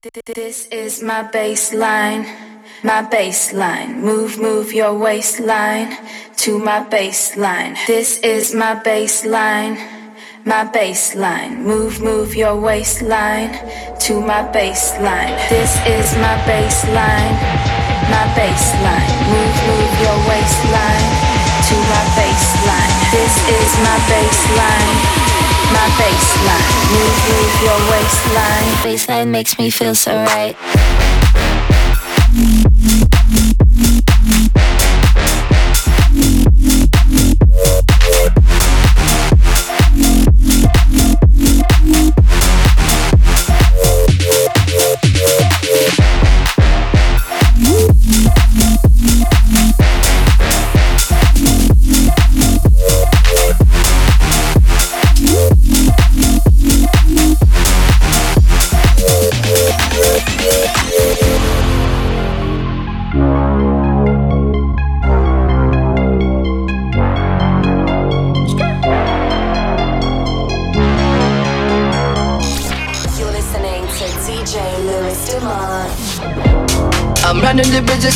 This is my baseline, my baseline. Move, move your waistline to my baseline. This is my baseline, my baseline. Move, move your waistline to my baseline. This is my baseline, my baseline. Move, move your waistline to my baseline. This is my baseline my baseline. Move, move your waistline. Baseline makes me feel so right.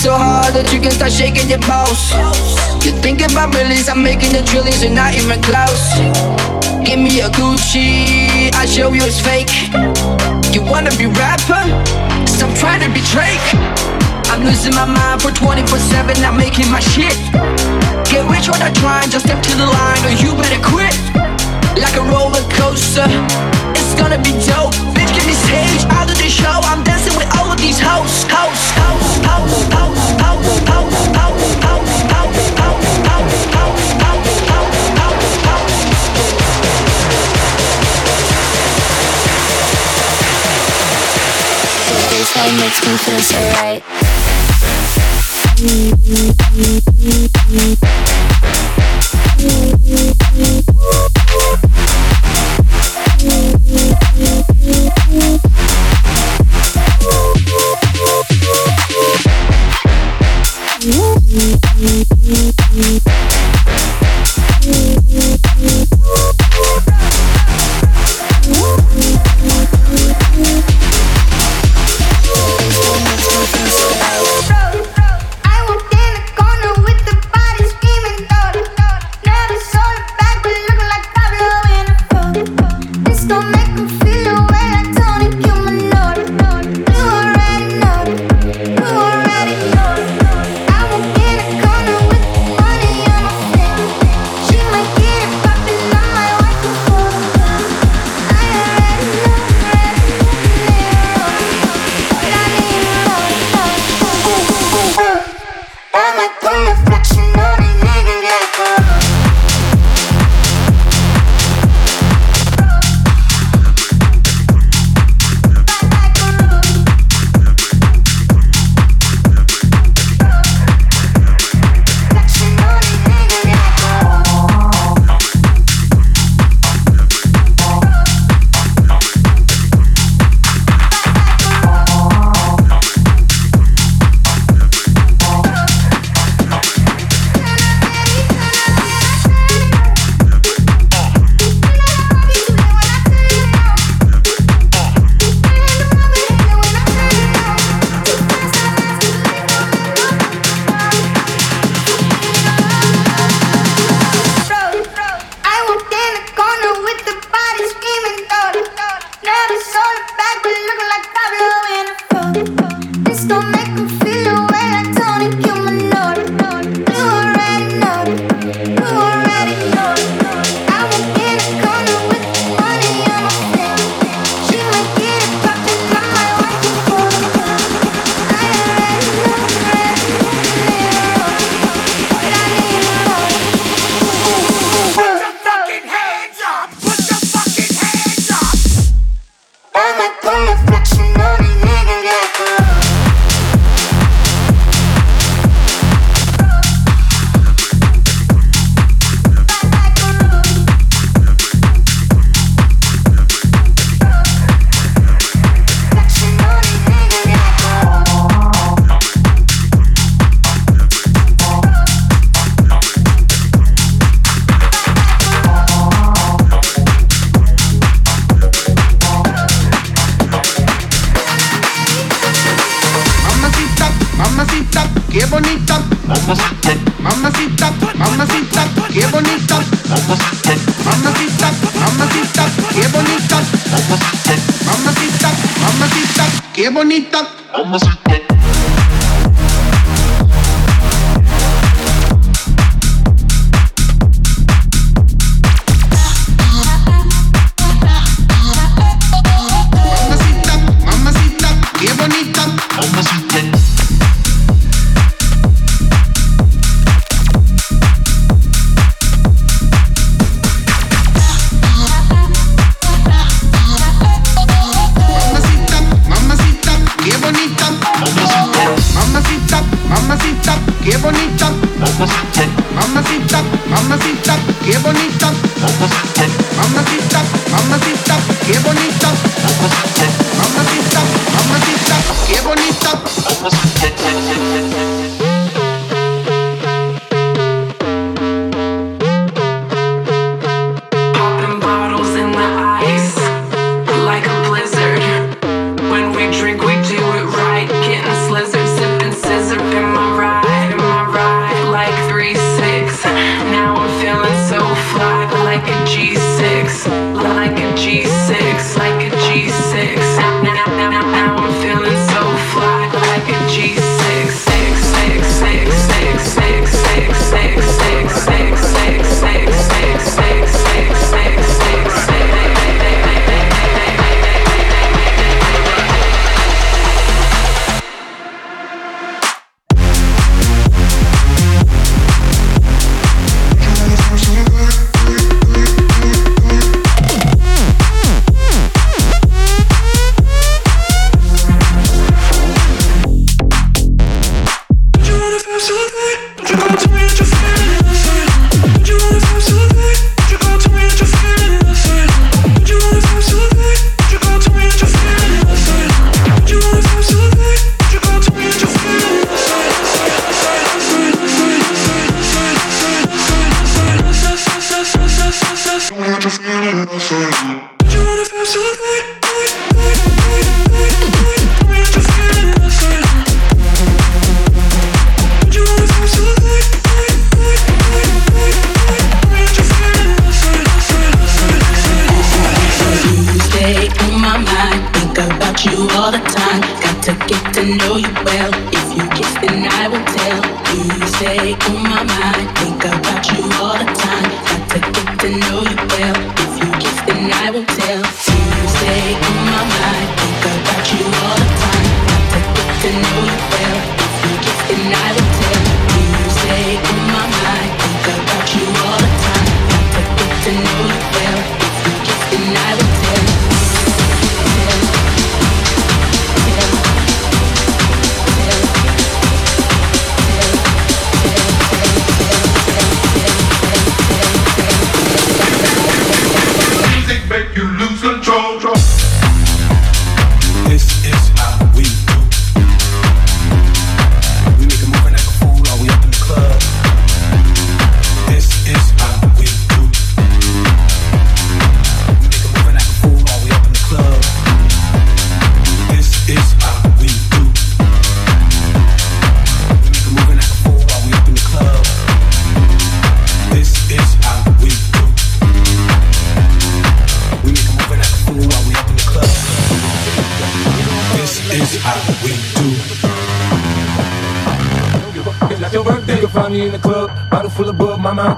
So hard that you can start shaking your balls. You think about millions, I'm making the trillions and not even close. Give me a Gucci, I show you it's fake. You wanna be rapper? Stop trying to be Drake. I'm losing my mind for 24-7, I'm making my shit. Get rich or die trying, just step to the line or you better quit. Like a roller coaster, it's gonna be dope. Bitch, give me stage, I'll do the show. I'm dancing with all of these hoes, hoes, hoes, Baseline makes me feel so right.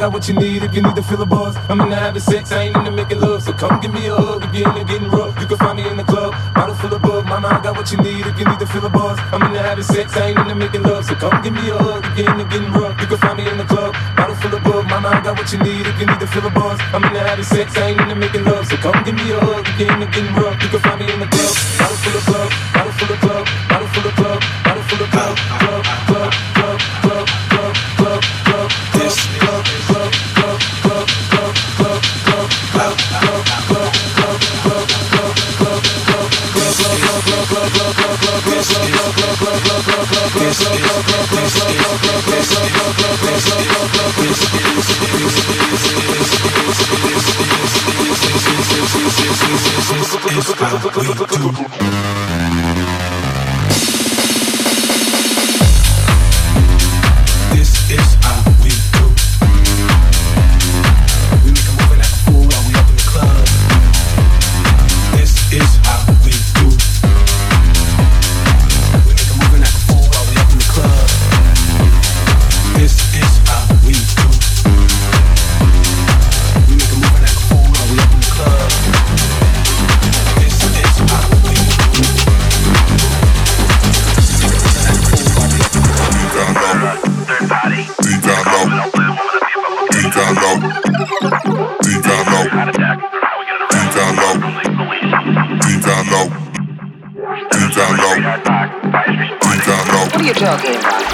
Got what you need if you need to feel the buzz. I'm into having sex, I ain't into making love. So come give me a hug if you're into getting rough. You can find me in the club, bottle full of bug. Mama, I got what you need if you need to feel the buzz. I'm into having sex, I ain't into making love. So come give me a hug if you're into getting rough. You can find me in the club, bottle full of bug. Mama, I got what you need if you need to feel the buzz. I'm into having sex, I ain't into making love. So come give me a hug if you're into getting rough. You can find me in the club, bottle full of bug, we do. What are you talking about?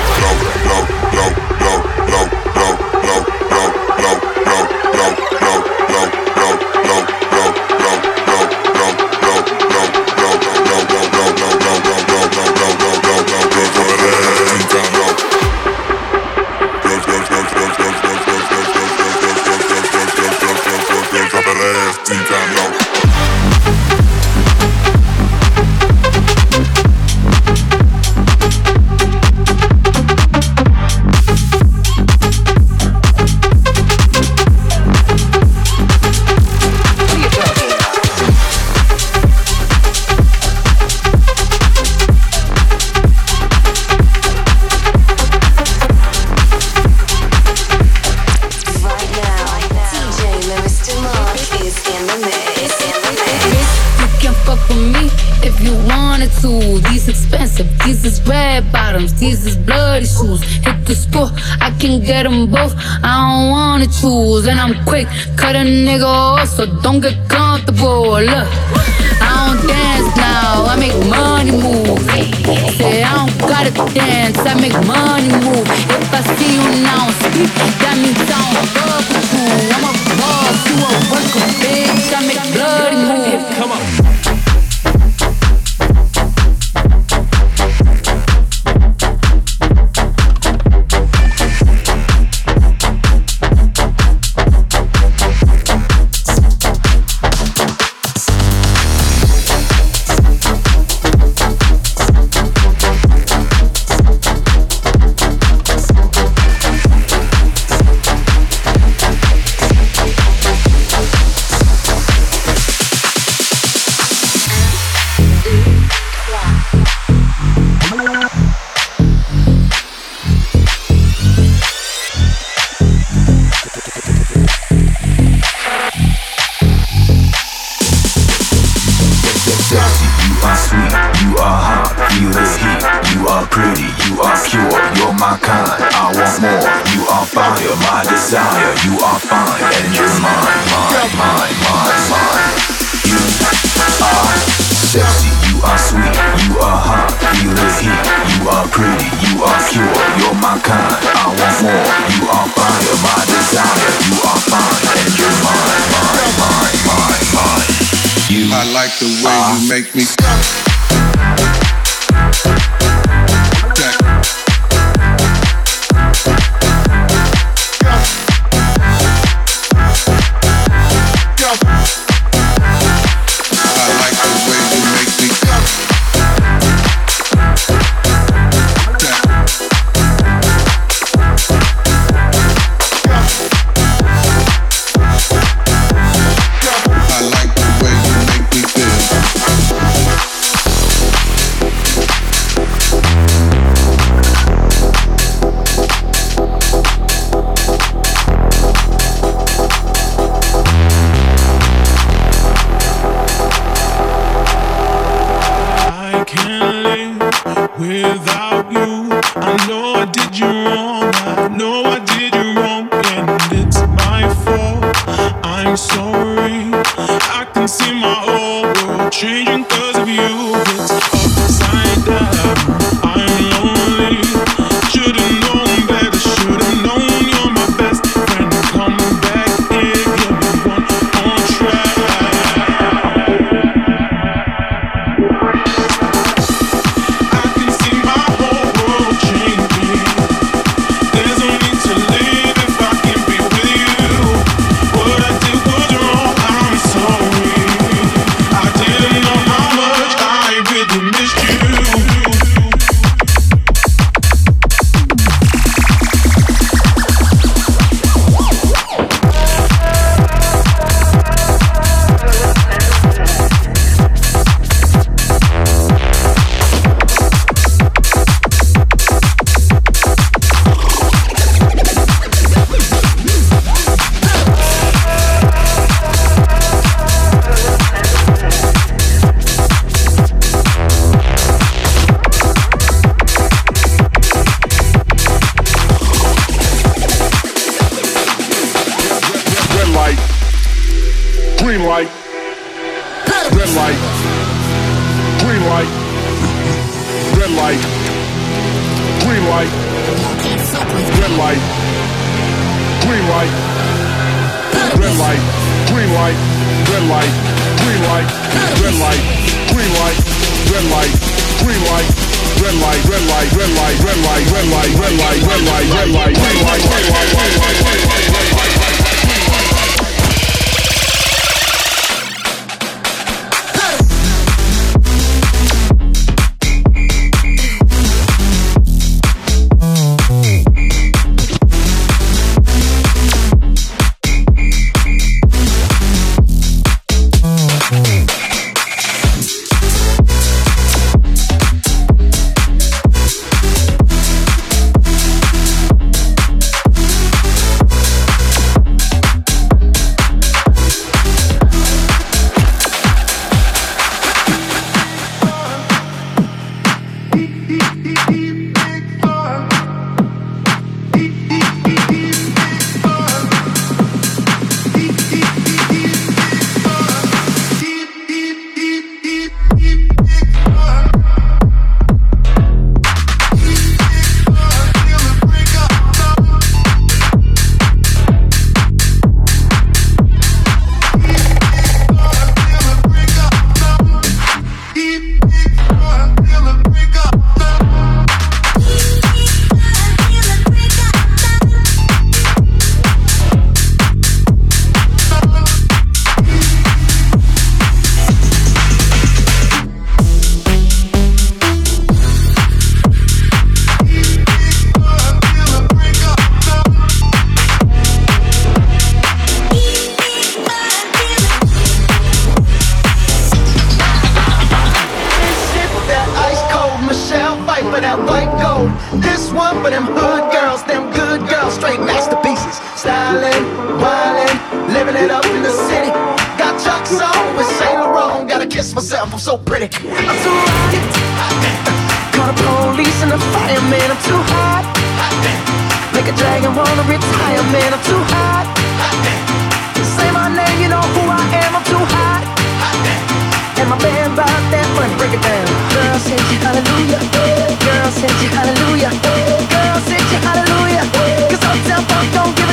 tools and I'm quick. Cut a nigga off, so don't get comfortable. Look, I don't dance now, I make money move. Say, I don't gotta dance, I make money move. If I see you now speak, that means I don't fuck you. I'm a boss, you a worker, bitch, I make bloody move. Come on. I'm sorry. I can see my whole world changing cause of you. Chuck's on with Saint Laurent. Gotta kiss myself, I'm so pretty. I'm so hot. Call the police and the fireman, I'm too hot. Make a dragon wanna retire, man, I'm too hot. Say my name, you know who I am, I'm too hot. And my band bought that money, break it down. Girl, send you hallelujah. Girl, send you hallelujah. Girl, send you hallelujah. Cause I'm self don't get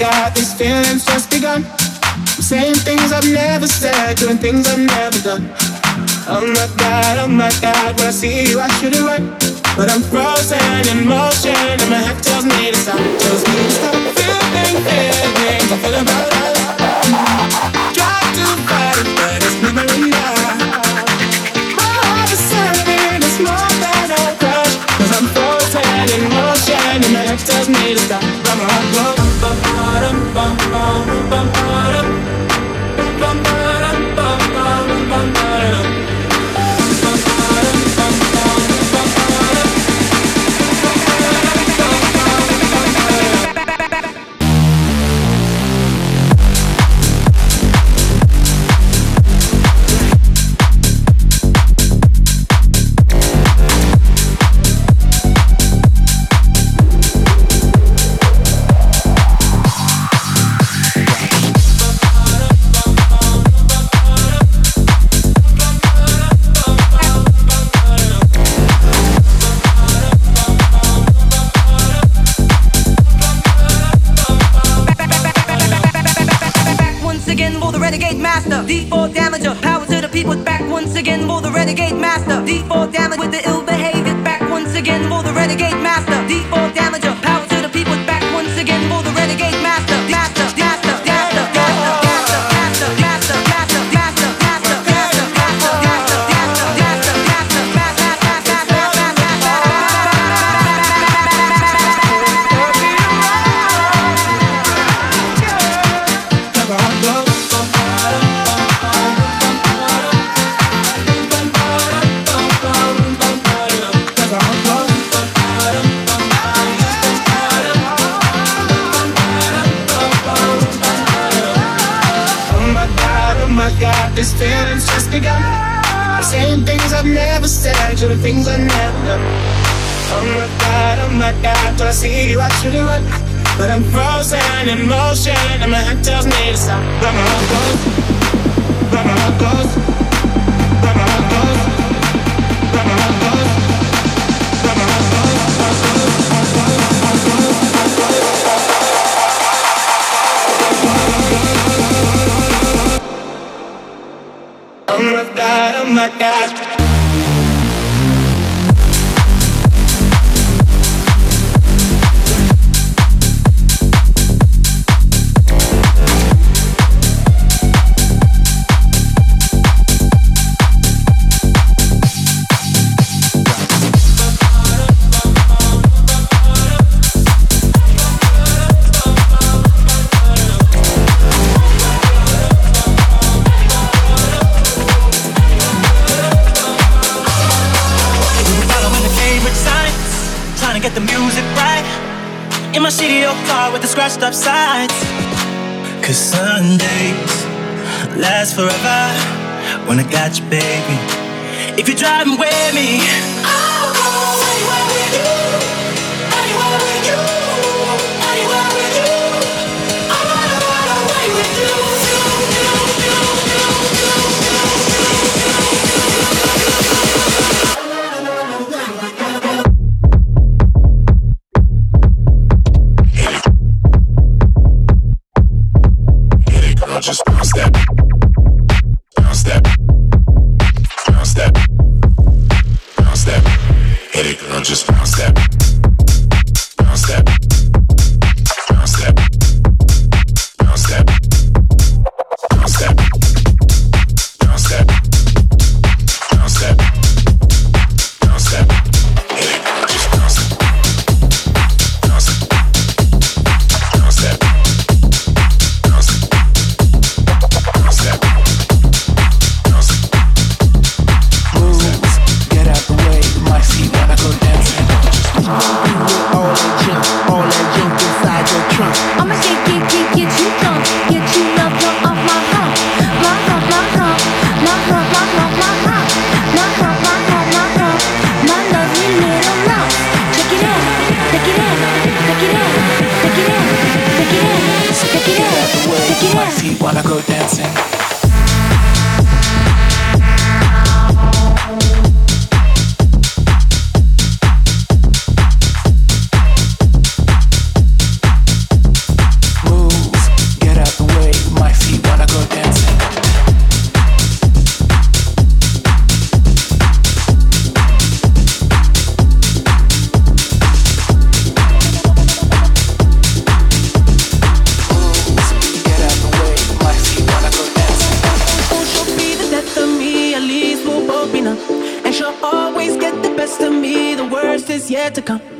Yeah, this feeling's just begun. I'm saying things I've never said, doing things I've never done. Oh my god, oh my god, when I see you, I should have run. But I'm frozen in motion, and my head tells me to stop. Tells me to stop feeling feeling, I feel about us. Try to fight it, but it's never enough. Cause I'm frozen in motion And my head tells me to stop But my heart goes bum bum bum bum But I'm frozen in motion, and my head tells me to stop. But my heart goes, but my heart goes. If you're driving with me to come.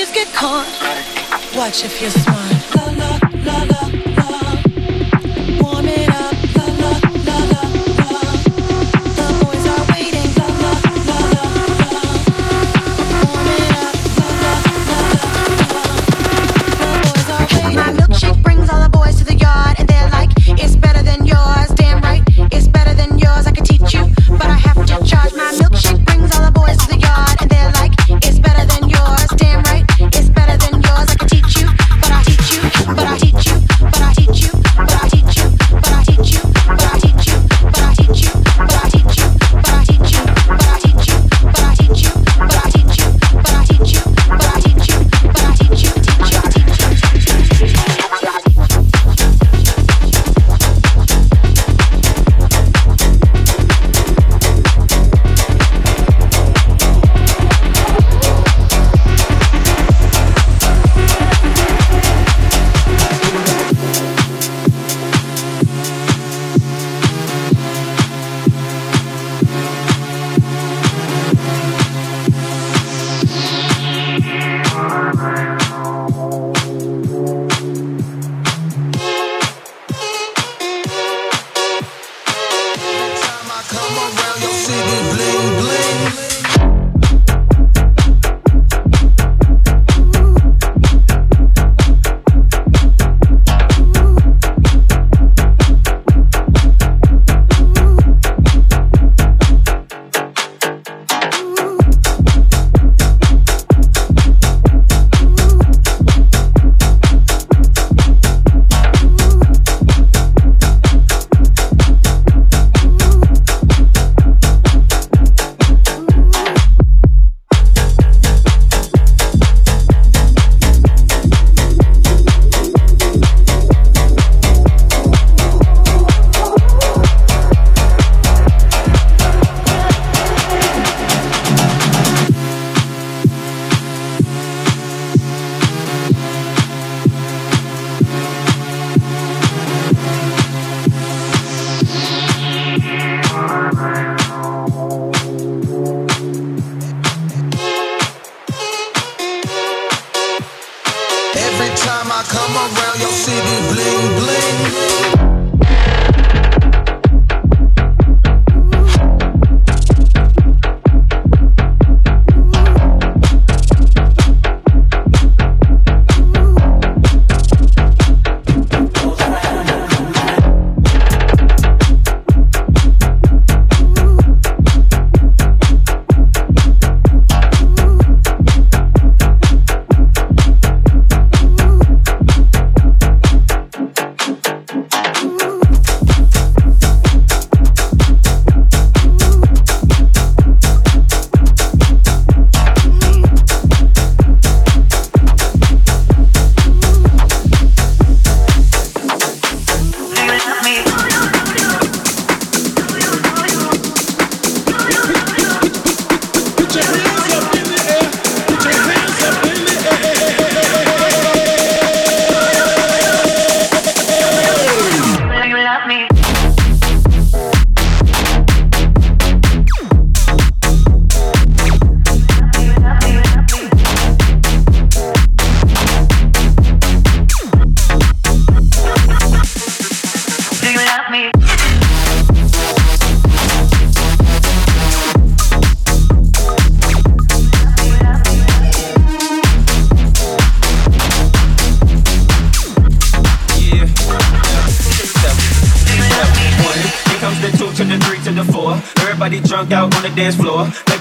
Thieves get caught. Watch if you're smart. La la la.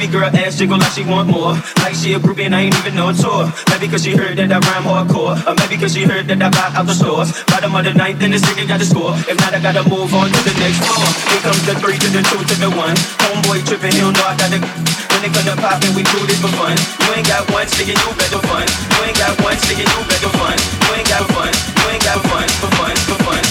Girl ass jiggle like she want more. Like she a groupie and I ain't even a tour. Maybe cause she heard that I rhyme hardcore. Or maybe cause she heard that I buy out the stores. Bottom of the ninth and the nigga got the score. If not, I gotta move on to the next floor. Here comes the three to the two to the one. Homeboy tripping, he don't know I got the. When they come to poppin', we do this for fun. You ain't got one and you better fun. You ain't got one and you better fun. You ain't got fun. You ain't got. For fun, for fun, for fun,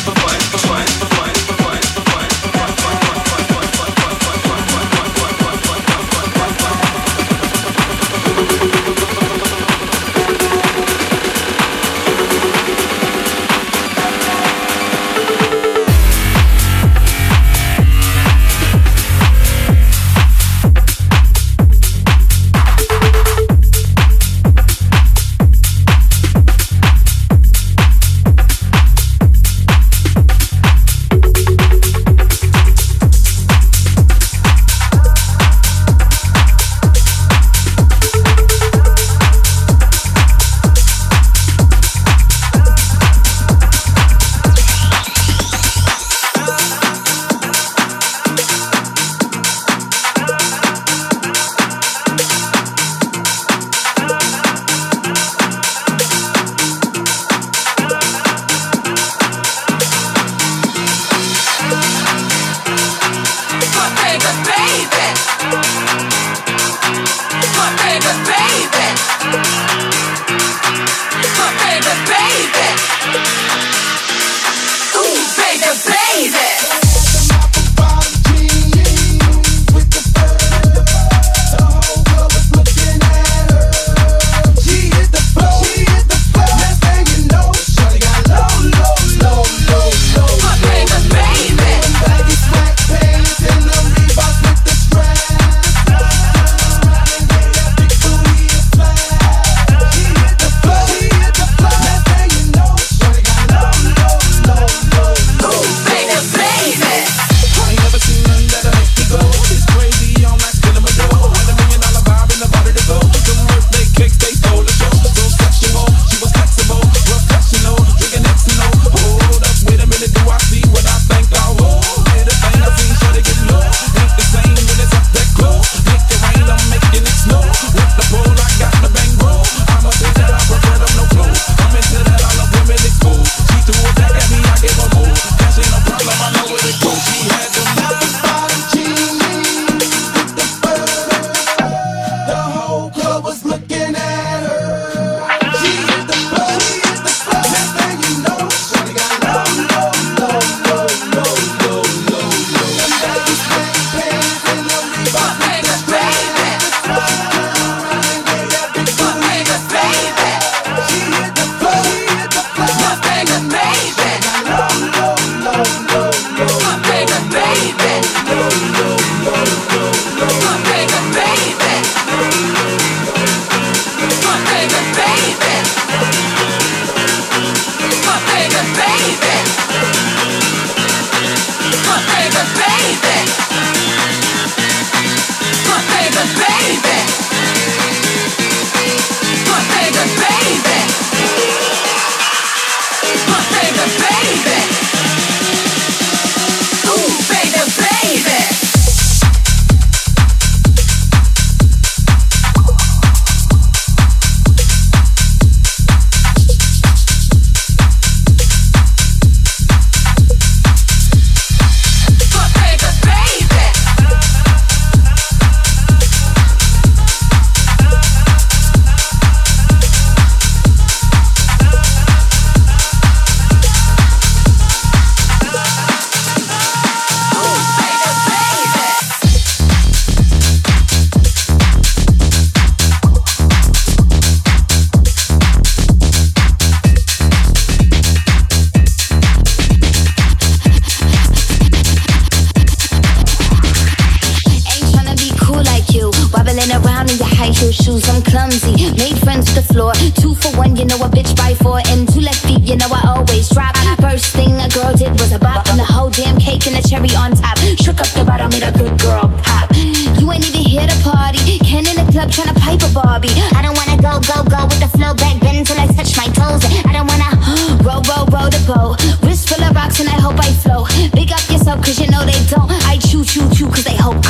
trying to pipe a Barbie. I don't wanna go, go, go with the flow back bend until I touch my toes. I don't wanna roll, roll, roll the boat. Wrist full of rocks and I hope I float. Big up yourself cause you know they don't. I chew, chew, chew cause they hope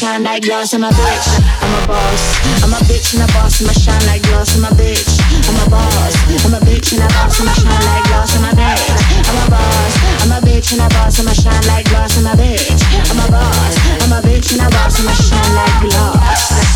shine like glass. I'm a bitch. I'm a boss. I'm a bitch and a boss. I'ma shine like glass. I'm a bitch. I'm a boss. I'm a bitch and a boss. I'ma shine like glass. I'm a bitch. I'm a boss. I'm a bitch and a boss. I'ma shine like glass. I'm a bitch. I'm a boss. I'm a bitch and a boss. I'ma shine like glass.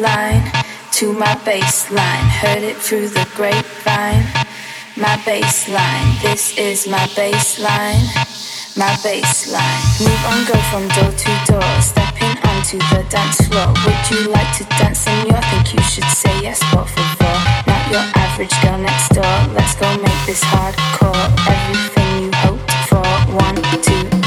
baseline to my baseline. Heard it through the grapevine. My baseline, this is my baseline. My baseline. Move on, go from door to door. Stepping onto the dance floor. Would you like to dance, senor? Think you should say yes, but for four, Not your average girl next door. Let's go make this hardcore. Everything you hoped for. One, two,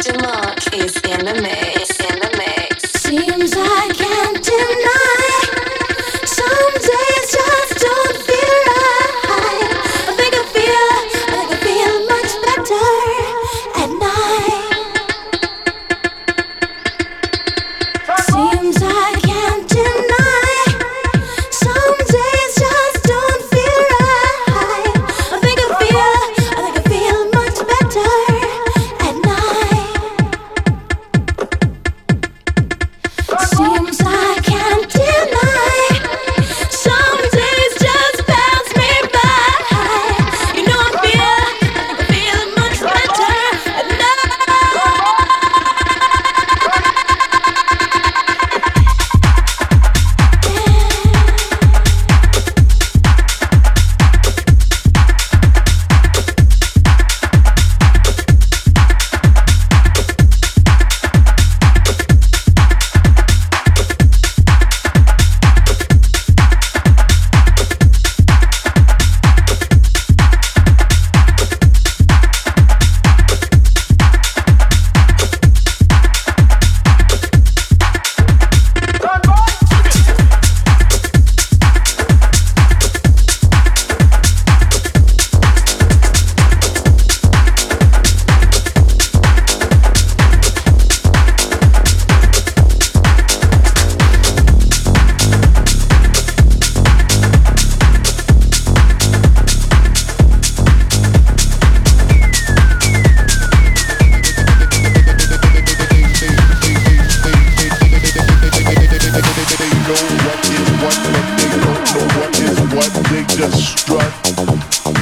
Luis DeMark is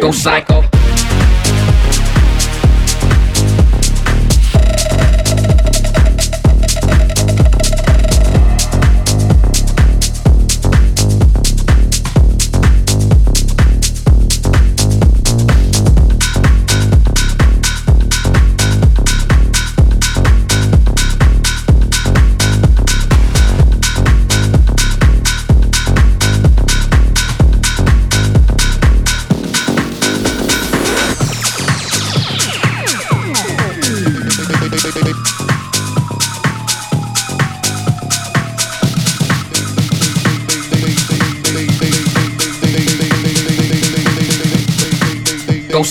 Go psycho.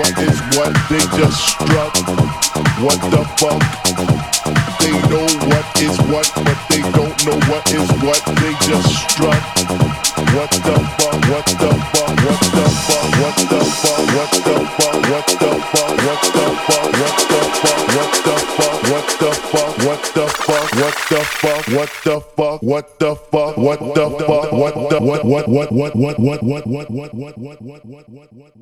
What is what. They just strut. What the fuck? They know what is what, but they don't know what is what. They just strut. What the fuck? What the fuck? What the fuck? What the fuck? What the fuck? What the fuck? What the fuck? What the fuck? What the fuck? What the fuck? What the fuck? What the fuck? What the fuck? What the fuck? What the fuck? What the what what what what what what what what what what what what what